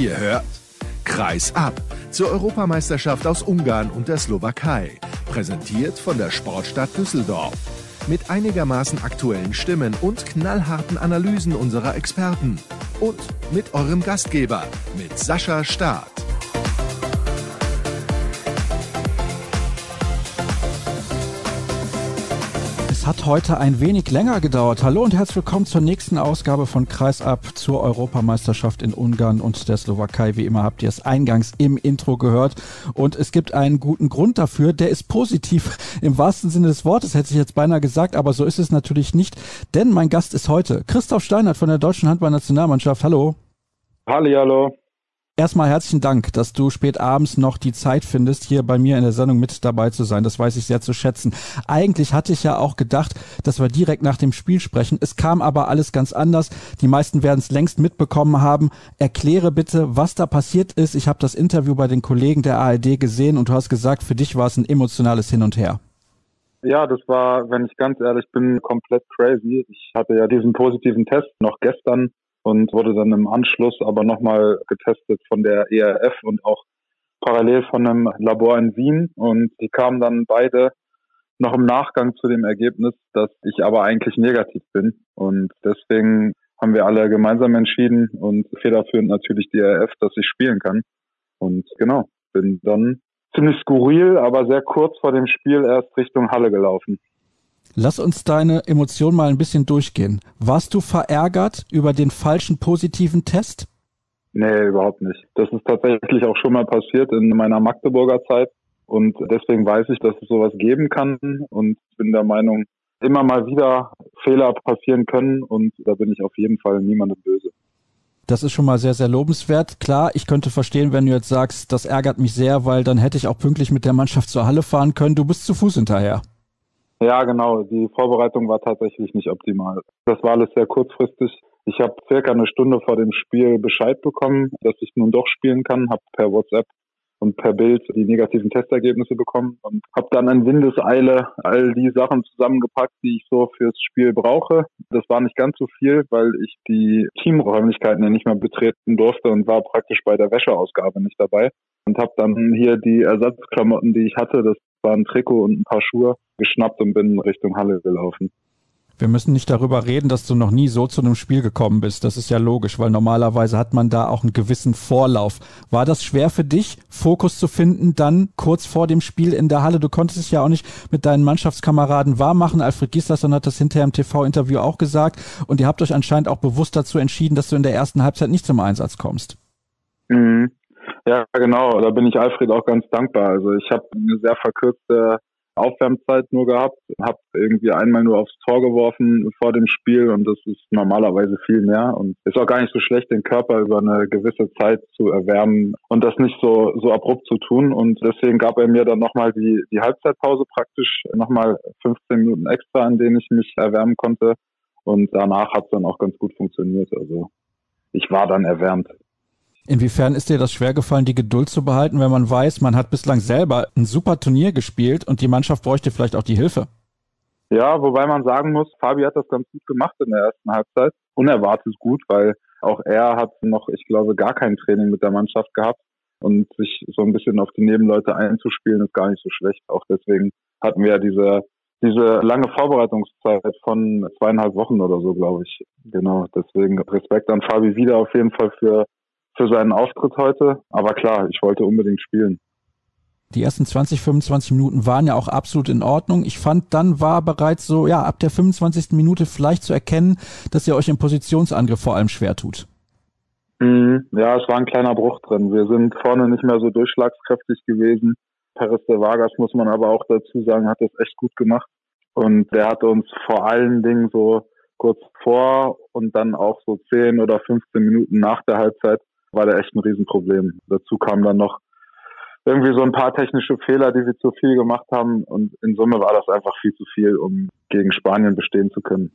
Ihr hört Kreis ab zur Europameisterschaft aus Ungarn und der Slowakei. Präsentiert von der Sportstadt Düsseldorf. Mit einigermaßen aktuellen Stimmen und knallharten Analysen unserer Experten. Und mit eurem Gastgeber, mit Sascha Staat. Es hat heute ein wenig länger gedauert. Hallo und herzlich willkommen zur nächsten Ausgabe von Kreisab zur Europameisterschaft in Ungarn und der Slowakei. Wie immer habt ihr es eingangs im Intro gehört. Und es gibt einen guten Grund dafür. Der ist positiv im wahrsten Sinne des Wortes, hätte ich jetzt beinahe gesagt. Aber so ist es natürlich nicht. Denn mein Gast ist heute Christoph Steinert von der deutschen Handballnationalmannschaft. Hallo. Halli, hallo. Erstmal herzlichen Dank, dass du spät abends noch die Zeit findest, hier bei mir in der Sendung mit dabei zu sein. Das weiß ich sehr zu schätzen. Eigentlich hatte ich ja auch gedacht, dass wir direkt nach dem Spiel sprechen. Es kam aber alles ganz anders. Die meisten werden es längst mitbekommen haben. Erkläre bitte, was da passiert ist. Ich habe das Interview bei den Kollegen der ARD gesehen und du hast gesagt, für dich war es ein emotionales Hin und Her. Ja, das war, wenn ich ganz ehrlich bin, komplett crazy. Ich hatte ja diesen positiven Test noch gestern und wurde dann im Anschluss aber nochmal getestet von der ERF und auch parallel von einem Labor in Wien. Und die kamen dann beide noch im Nachgang zu dem Ergebnis, dass ich aber eigentlich negativ bin. Und deswegen haben wir alle gemeinsam entschieden und federführend natürlich die ERF, dass ich spielen kann. Und genau, bin dann ziemlich skurril, aber sehr kurz vor dem Spiel erst Richtung Halle gelaufen. Lass uns deine Emotionen mal ein bisschen durchgehen. Warst du verärgert über den falschen positiven Test? Nee, überhaupt nicht. Das ist tatsächlich auch schon mal passiert in meiner Magdeburger Zeit. Und deswegen weiß ich, dass es sowas geben kann und bin der Meinung, immer mal wieder Fehler passieren können und da bin ich auf jeden Fall niemandem böse. Das ist schon mal sehr, sehr lobenswert. Klar, ich könnte verstehen, wenn du jetzt sagst, das ärgert mich sehr, weil dann hätte ich auch pünktlich mit der Mannschaft zur Halle fahren können. Du bist zu Fuß hinterher. Ja, genau. Die Vorbereitung war tatsächlich nicht optimal. Das war alles sehr kurzfristig. Ich habe circa eine Stunde vor dem Spiel Bescheid bekommen, dass ich nun doch spielen kann, habe per WhatsApp und per Bild die negativen Testergebnisse bekommen und habe dann in Windeseile all die Sachen zusammengepackt, die ich so fürs Spiel brauche. Das war nicht ganz so viel, weil ich die Teamräumlichkeiten ja nicht mehr betreten durfte und war praktisch bei der Wäscheausgabe nicht dabei und habe dann hier die Ersatzklamotten, die ich hatte, das war ein Trikot und ein paar Schuhe, geschnappt und bin Richtung Halle gelaufen. Wir müssen nicht darüber reden, dass du noch nie so zu einem Spiel gekommen bist. Das ist ja logisch, weil normalerweise hat man da auch einen gewissen Vorlauf. War das schwer für dich, Fokus zu finden, dann kurz vor dem Spiel in der Halle? Du konntest es ja auch nicht mit deinen Mannschaftskameraden wahrmachen. Alfred Gislason hat das hinterher im TV-Interview auch gesagt. Und ihr habt euch anscheinend auch bewusst dazu entschieden, dass du in der ersten Halbzeit nicht zum Einsatz kommst. Mhm. Ja, genau. Da bin ich Alfred auch ganz dankbar. Also ich habe eine sehr verkürzte Aufwärmzeit nur gehabt, habe irgendwie einmal nur aufs Tor geworfen vor dem Spiel und das ist normalerweise viel mehr und ist auch gar nicht so schlecht, den Körper über eine gewisse Zeit zu erwärmen und das nicht so so abrupt zu tun und deswegen gab er mir dann nochmal die die Halbzeitpause praktisch nochmal 15 Minuten extra, an denen ich mich erwärmen konnte und danach hat es dann auch ganz gut funktioniert. Also ich war dann erwärmt. Inwiefern ist dir das schwergefallen, die Geduld zu behalten, wenn man weiß, man hat bislang selber ein super Turnier gespielt und die Mannschaft bräuchte vielleicht auch die Hilfe? Ja, wobei man sagen muss, Fabi hat das ganz gut gemacht in der ersten Halbzeit. Unerwartet gut, weil auch er hat noch, ich glaube, gar kein Training mit der Mannschaft gehabt und sich so ein bisschen auf die Nebenleute einzuspielen ist gar nicht so schlecht. Auch deswegen hatten wir ja diese diese lange Vorbereitungszeit von zweieinhalb Wochen oder so, glaube ich. Genau, deswegen Respekt an Fabi wieder auf jeden Fall für für seinen Auftritt heute. Aber klar, ich wollte unbedingt spielen. Die ersten 20, 25 Minuten waren ja auch absolut in Ordnung. Ich fand, dann war bereits so, ja, ab der 25. Minute vielleicht zu erkennen, dass ihr euch im Positionsangriff vor allem schwer tut. Mhm. Ja, es war ein kleiner Bruch drin. Wir sind vorne nicht mehr so durchschlagskräftig gewesen. Paris de Vargas, muss man aber auch dazu sagen, hat das echt gut gemacht. Und der hat uns vor allen Dingen so kurz vor und dann auch so 10 oder 15 Minuten nach der Halbzeit war da echt ein Riesenproblem. Dazu kam dann noch irgendwie so ein paar technische Fehler, die wir zu viel gemacht haben. Und in Summe war das einfach viel zu viel, um gegen Spanien bestehen zu können.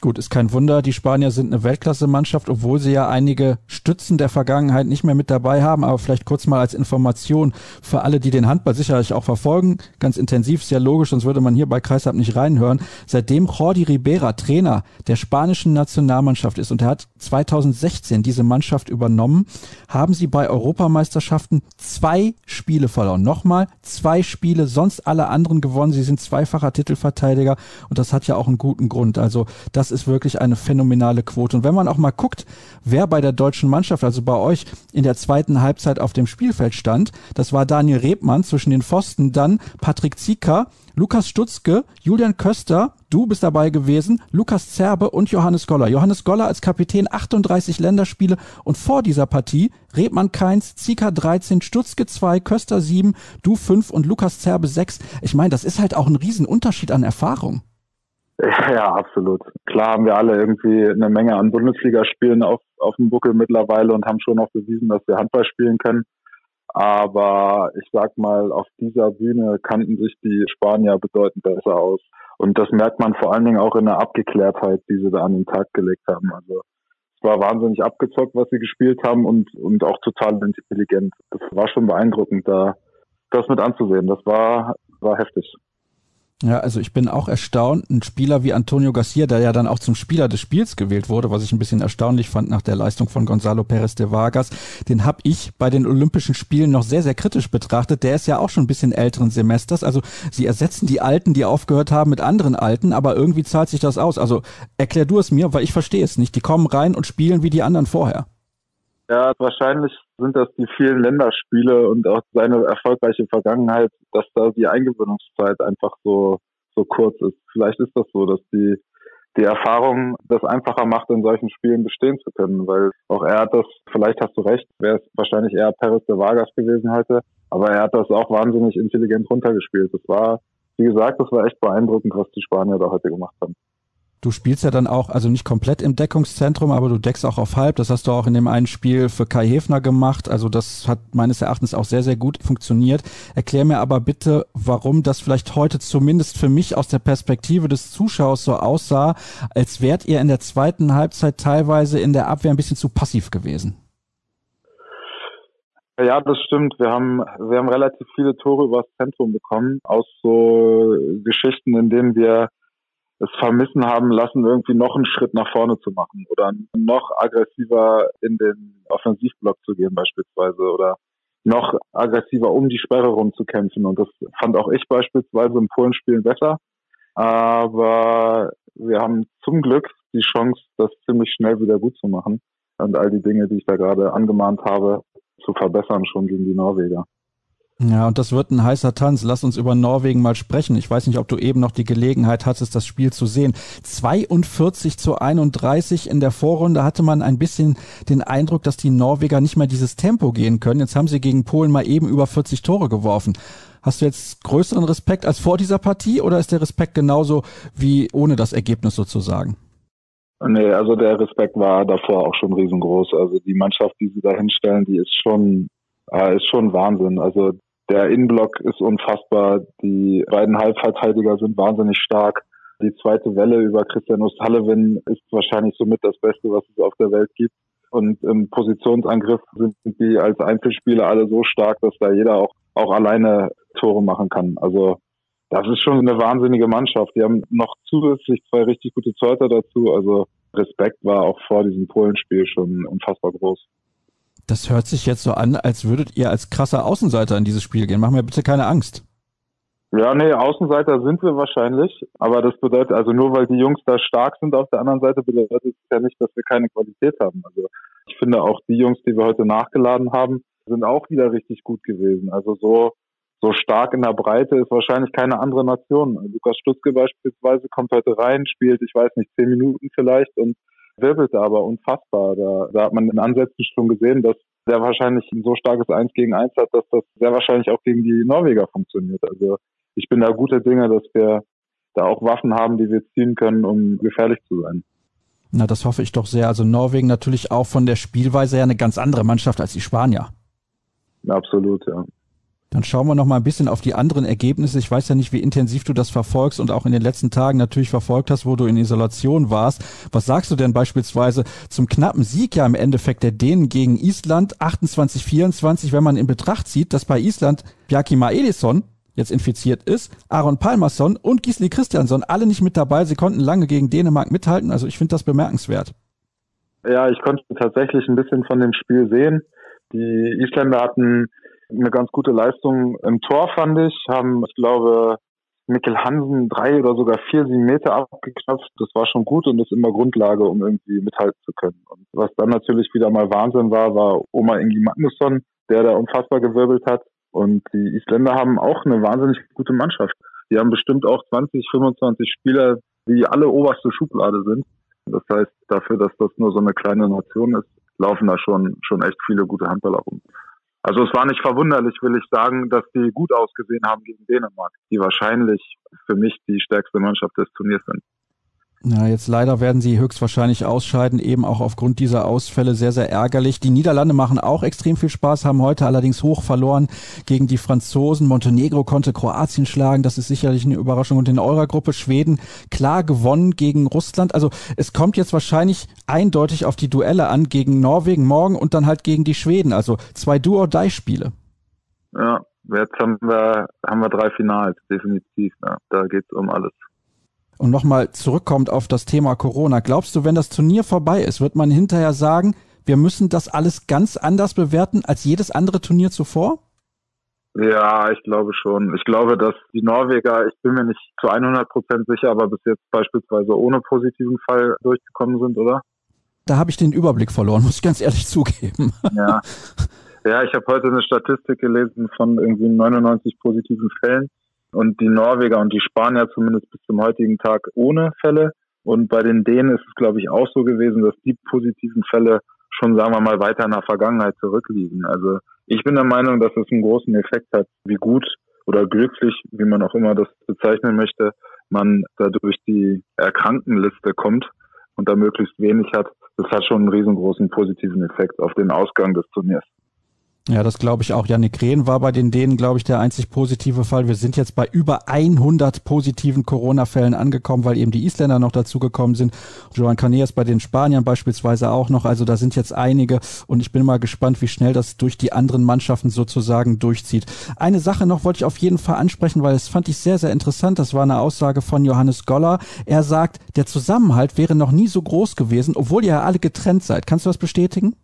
Gut, ist kein Wunder, die Spanier sind eine Weltklasse-Mannschaft, obwohl sie ja einige Stützen der Vergangenheit nicht mehr mit dabei haben. Aber vielleicht kurz mal als Information für alle, die den Handball sicherlich auch verfolgen. Ganz intensiv, sehr logisch, sonst würde man hier bei Kreisab nicht reinhören. Seitdem Jordi Ribera Trainer der spanischen Nationalmannschaft ist und er hat 2016 diese Mannschaft übernommen, haben sie bei Europameisterschaften zwei Spiele verloren. Nochmal zwei Spiele, sonst alle anderen gewonnen. Sie sind zweifacher Titelverteidiger und das hat ja auch einen guten Grund. Also das das ist wirklich eine phänomenale Quote. Und wenn man auch mal guckt, wer bei der deutschen Mannschaft, also bei euch in der zweiten Halbzeit auf dem Spielfeld stand, das war Daniel Rebmann zwischen den Pfosten, dann Patrick Zieker, Lukas Stutzke, Julian Köster, du bist dabei gewesen, Lukas Zerbe und Johannes Goller. Johannes Goller als Kapitän 38 Länderspiele und vor dieser Partie Rebmann keins, Zieker 13, Stutzke 2, Köster 7, du 5 und Lukas Zerbe 6. Ich meine, das ist halt auch ein Riesenunterschied an Erfahrung. Ja, absolut. Klar haben wir alle irgendwie eine Menge an Bundesligaspielen auf, auf dem Buckel mittlerweile und haben schon auch bewiesen, dass wir Handball spielen können. Aber ich sag mal, auf dieser Bühne kannten sich die Spanier bedeutend besser aus. Und das merkt man vor allen Dingen auch in der Abgeklärtheit, die sie da an den Tag gelegt haben. Also es war wahnsinnig abgezockt, was sie gespielt haben und, und auch total intelligent. Das war schon beeindruckend, da das mit anzusehen. Das war, war heftig. Ja, also ich bin auch erstaunt. Ein Spieler wie Antonio Garcia, der ja dann auch zum Spieler des Spiels gewählt wurde, was ich ein bisschen erstaunlich fand nach der Leistung von Gonzalo Pérez de Vargas, den habe ich bei den Olympischen Spielen noch sehr, sehr kritisch betrachtet. Der ist ja auch schon ein bisschen älteren Semesters. Also sie ersetzen die Alten, die aufgehört haben, mit anderen Alten, aber irgendwie zahlt sich das aus. Also erklär du es mir, weil ich verstehe es nicht. Die kommen rein und spielen wie die anderen vorher. Ja, wahrscheinlich sind das die vielen Länderspiele und auch seine erfolgreiche Vergangenheit, dass da die Eingewöhnungszeit einfach so, so kurz ist. Vielleicht ist das so, dass die, die Erfahrung das einfacher macht, in solchen Spielen bestehen zu können, weil auch er hat das, vielleicht hast du recht, wäre es wahrscheinlich eher Perez de Vargas gewesen heute, aber er hat das auch wahnsinnig intelligent runtergespielt. Das war, wie gesagt, das war echt beeindruckend, was die Spanier da heute gemacht haben. Du spielst ja dann auch, also nicht komplett im Deckungszentrum, aber du deckst auch auf halb. Das hast du auch in dem einen Spiel für Kai Hefner gemacht. Also das hat meines Erachtens auch sehr, sehr gut funktioniert. Erklär mir aber bitte, warum das vielleicht heute zumindest für mich aus der Perspektive des Zuschauers so aussah, als wärt ihr in der zweiten Halbzeit teilweise in der Abwehr ein bisschen zu passiv gewesen. Ja, das stimmt. Wir haben, wir haben relativ viele Tore übers Zentrum bekommen aus so Geschichten, in denen wir es vermissen haben lassen, irgendwie noch einen Schritt nach vorne zu machen oder noch aggressiver in den Offensivblock zu gehen beispielsweise oder noch aggressiver um die Sperre rumzukämpfen. Und das fand auch ich beispielsweise im Polenspielen besser. Aber wir haben zum Glück die Chance, das ziemlich schnell wieder gut zu machen und all die Dinge, die ich da gerade angemahnt habe, zu verbessern schon gegen die Norweger. Ja, und das wird ein heißer Tanz. Lass uns über Norwegen mal sprechen. Ich weiß nicht, ob du eben noch die Gelegenheit hattest, das Spiel zu sehen. 42 zu 31 in der Vorrunde hatte man ein bisschen den Eindruck, dass die Norweger nicht mehr dieses Tempo gehen können. Jetzt haben sie gegen Polen mal eben über 40 Tore geworfen. Hast du jetzt größeren Respekt als vor dieser Partie oder ist der Respekt genauso wie ohne das Ergebnis sozusagen? Nee, also der Respekt war davor auch schon riesengroß. Also die Mannschaft, die sie da hinstellen, die ist schon, äh, ist schon Wahnsinn. Also der Innenblock ist unfassbar. Die beiden Halbverteidiger sind wahnsinnig stark. Die zweite Welle über Christian Osterlewin ist wahrscheinlich somit das Beste, was es auf der Welt gibt. Und im Positionsangriff sind die als Einzelspieler alle so stark, dass da jeder auch, auch alleine Tore machen kann. Also das ist schon eine wahnsinnige Mannschaft. Die haben noch zusätzlich zwei richtig gute Zeuter dazu. Also Respekt war auch vor diesem Polenspiel schon unfassbar groß. Das hört sich jetzt so an, als würdet ihr als krasser Außenseiter in dieses Spiel gehen. Mach mir bitte keine Angst. Ja, nee, Außenseiter sind wir wahrscheinlich. Aber das bedeutet, also nur weil die Jungs da stark sind auf der anderen Seite, bedeutet es ja nicht, dass wir keine Qualität haben. Also ich finde auch die Jungs, die wir heute nachgeladen haben, sind auch wieder richtig gut gewesen. Also so, so stark in der Breite ist wahrscheinlich keine andere Nation. Lukas Stutzke beispielsweise kommt heute rein, spielt, ich weiß nicht, zehn Minuten vielleicht und wirbelte aber unfassbar. Da, da hat man in Ansätzen schon gesehen, dass der wahrscheinlich ein so starkes Eins gegen Eins hat, dass das sehr wahrscheinlich auch gegen die Norweger funktioniert. Also ich bin da guter Dinge, dass wir da auch Waffen haben, die wir ziehen können, um gefährlich zu sein. Na, das hoffe ich doch sehr. Also Norwegen natürlich auch von der Spielweise her eine ganz andere Mannschaft als die Spanier. Absolut, ja. Dann schauen wir noch mal ein bisschen auf die anderen Ergebnisse. Ich weiß ja nicht, wie intensiv du das verfolgst und auch in den letzten Tagen natürlich verfolgt hast, wo du in Isolation warst. Was sagst du denn beispielsweise zum knappen Sieg ja im Endeffekt der Dänen gegen Island 28-24, wenn man in Betracht zieht, dass bei Island Bjarki Maedison jetzt infiziert ist, Aaron Palmerson und Gisli Christiansson alle nicht mit dabei. Sie konnten lange gegen Dänemark mithalten. Also ich finde das bemerkenswert. Ja, ich konnte tatsächlich ein bisschen von dem Spiel sehen. Die Isländer hatten eine ganz gute Leistung im Tor, fand ich. Haben, ich glaube, Mikkel Hansen drei oder sogar vier, sieben Meter abgeknöpft. Das war schon gut und ist immer Grundlage, um irgendwie mithalten zu können. Und was dann natürlich wieder mal Wahnsinn war, war Oma Ingi Magnusson, der da unfassbar gewirbelt hat. Und die Isländer haben auch eine wahnsinnig gute Mannschaft. Die haben bestimmt auch 20, 25 Spieler, die alle oberste Schublade sind. Das heißt, dafür, dass das nur so eine kleine Nation ist, laufen da schon, schon echt viele gute Handballer rum. Also es war nicht verwunderlich, will ich sagen, dass die gut ausgesehen haben gegen Dänemark, die wahrscheinlich für mich die stärkste Mannschaft des Turniers sind. Ja, jetzt leider werden sie höchstwahrscheinlich ausscheiden, eben auch aufgrund dieser Ausfälle sehr, sehr ärgerlich. Die Niederlande machen auch extrem viel Spaß, haben heute allerdings hoch verloren gegen die Franzosen. Montenegro konnte Kroatien schlagen, das ist sicherlich eine Überraschung. Und in eurer Gruppe Schweden klar gewonnen gegen Russland. Also es kommt jetzt wahrscheinlich eindeutig auf die Duelle an gegen Norwegen morgen und dann halt gegen die Schweden. Also zwei Duo-Die-Spiele. Ja, jetzt haben wir, haben wir drei Finals, definitiv. Ja. Da geht's um alles und nochmal zurückkommt auf das Thema Corona, glaubst du, wenn das Turnier vorbei ist, wird man hinterher sagen, wir müssen das alles ganz anders bewerten als jedes andere Turnier zuvor? Ja, ich glaube schon. Ich glaube, dass die Norweger, ich bin mir nicht zu 100 Prozent sicher, aber bis jetzt beispielsweise ohne positiven Fall durchgekommen sind, oder? Da habe ich den Überblick verloren, muss ich ganz ehrlich zugeben. Ja, ja ich habe heute eine Statistik gelesen von irgendwie 99 positiven Fällen und die Norweger und die Spanier zumindest bis zum heutigen Tag ohne Fälle. Und bei den Dänen ist es, glaube ich, auch so gewesen, dass die positiven Fälle schon, sagen wir mal, weiter in der Vergangenheit zurückliegen. Also ich bin der Meinung, dass es einen großen Effekt hat, wie gut oder glücklich, wie man auch immer das bezeichnen möchte, man da durch die Erkrankenliste kommt und da möglichst wenig hat. Das hat schon einen riesengroßen positiven Effekt auf den Ausgang des Turniers. Ja, das glaube ich auch. Janik Rehn war bei den Dänen, glaube ich, der einzig positive Fall. Wir sind jetzt bei über 100 positiven Corona-Fällen angekommen, weil eben die Isländer noch dazugekommen sind. Joan Caneas bei den Spaniern beispielsweise auch noch. Also da sind jetzt einige und ich bin mal gespannt, wie schnell das durch die anderen Mannschaften sozusagen durchzieht. Eine Sache noch wollte ich auf jeden Fall ansprechen, weil es fand ich sehr, sehr interessant. Das war eine Aussage von Johannes Goller. Er sagt, der Zusammenhalt wäre noch nie so groß gewesen, obwohl ihr ja alle getrennt seid. Kannst du das bestätigen?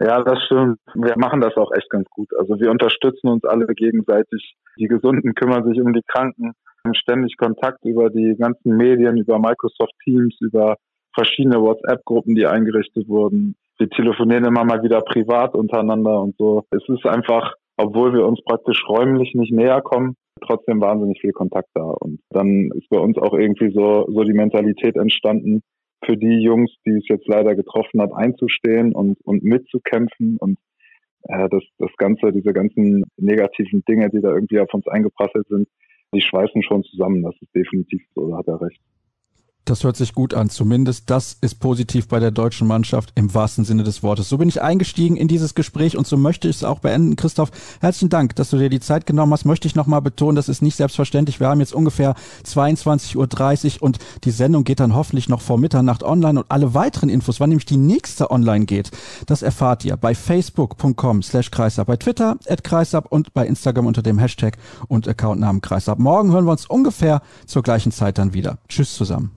Ja, das stimmt. Wir machen das auch echt ganz gut. Also wir unterstützen uns alle gegenseitig. Die Gesunden kümmern sich um die Kranken, haben ständig Kontakt über die ganzen Medien, über Microsoft Teams, über verschiedene WhatsApp-Gruppen, die eingerichtet wurden. Wir telefonieren immer mal wieder privat untereinander und so. Es ist einfach, obwohl wir uns praktisch räumlich nicht näher kommen, trotzdem wahnsinnig viel Kontakt da. Und dann ist bei uns auch irgendwie so, so die Mentalität entstanden, für die Jungs, die es jetzt leider getroffen hat, einzustehen und, und mitzukämpfen und äh, das, das Ganze, diese ganzen negativen Dinge, die da irgendwie auf uns eingeprasselt sind, die schweißen schon zusammen. Das ist definitiv so, da hat er recht. Das hört sich gut an. Zumindest das ist positiv bei der deutschen Mannschaft im wahrsten Sinne des Wortes. So bin ich eingestiegen in dieses Gespräch und so möchte ich es auch beenden. Christoph, herzlichen Dank, dass du dir die Zeit genommen hast. Möchte ich nochmal betonen, das ist nicht selbstverständlich. Wir haben jetzt ungefähr 22.30 Uhr und die Sendung geht dann hoffentlich noch vor Mitternacht online und alle weiteren Infos, wann nämlich die nächste online geht, das erfahrt ihr bei facebook.com slash kreisab, bei Twitter at kreisab und bei Instagram unter dem Hashtag und Accountnamen kreisab. Morgen hören wir uns ungefähr zur gleichen Zeit dann wieder. Tschüss zusammen.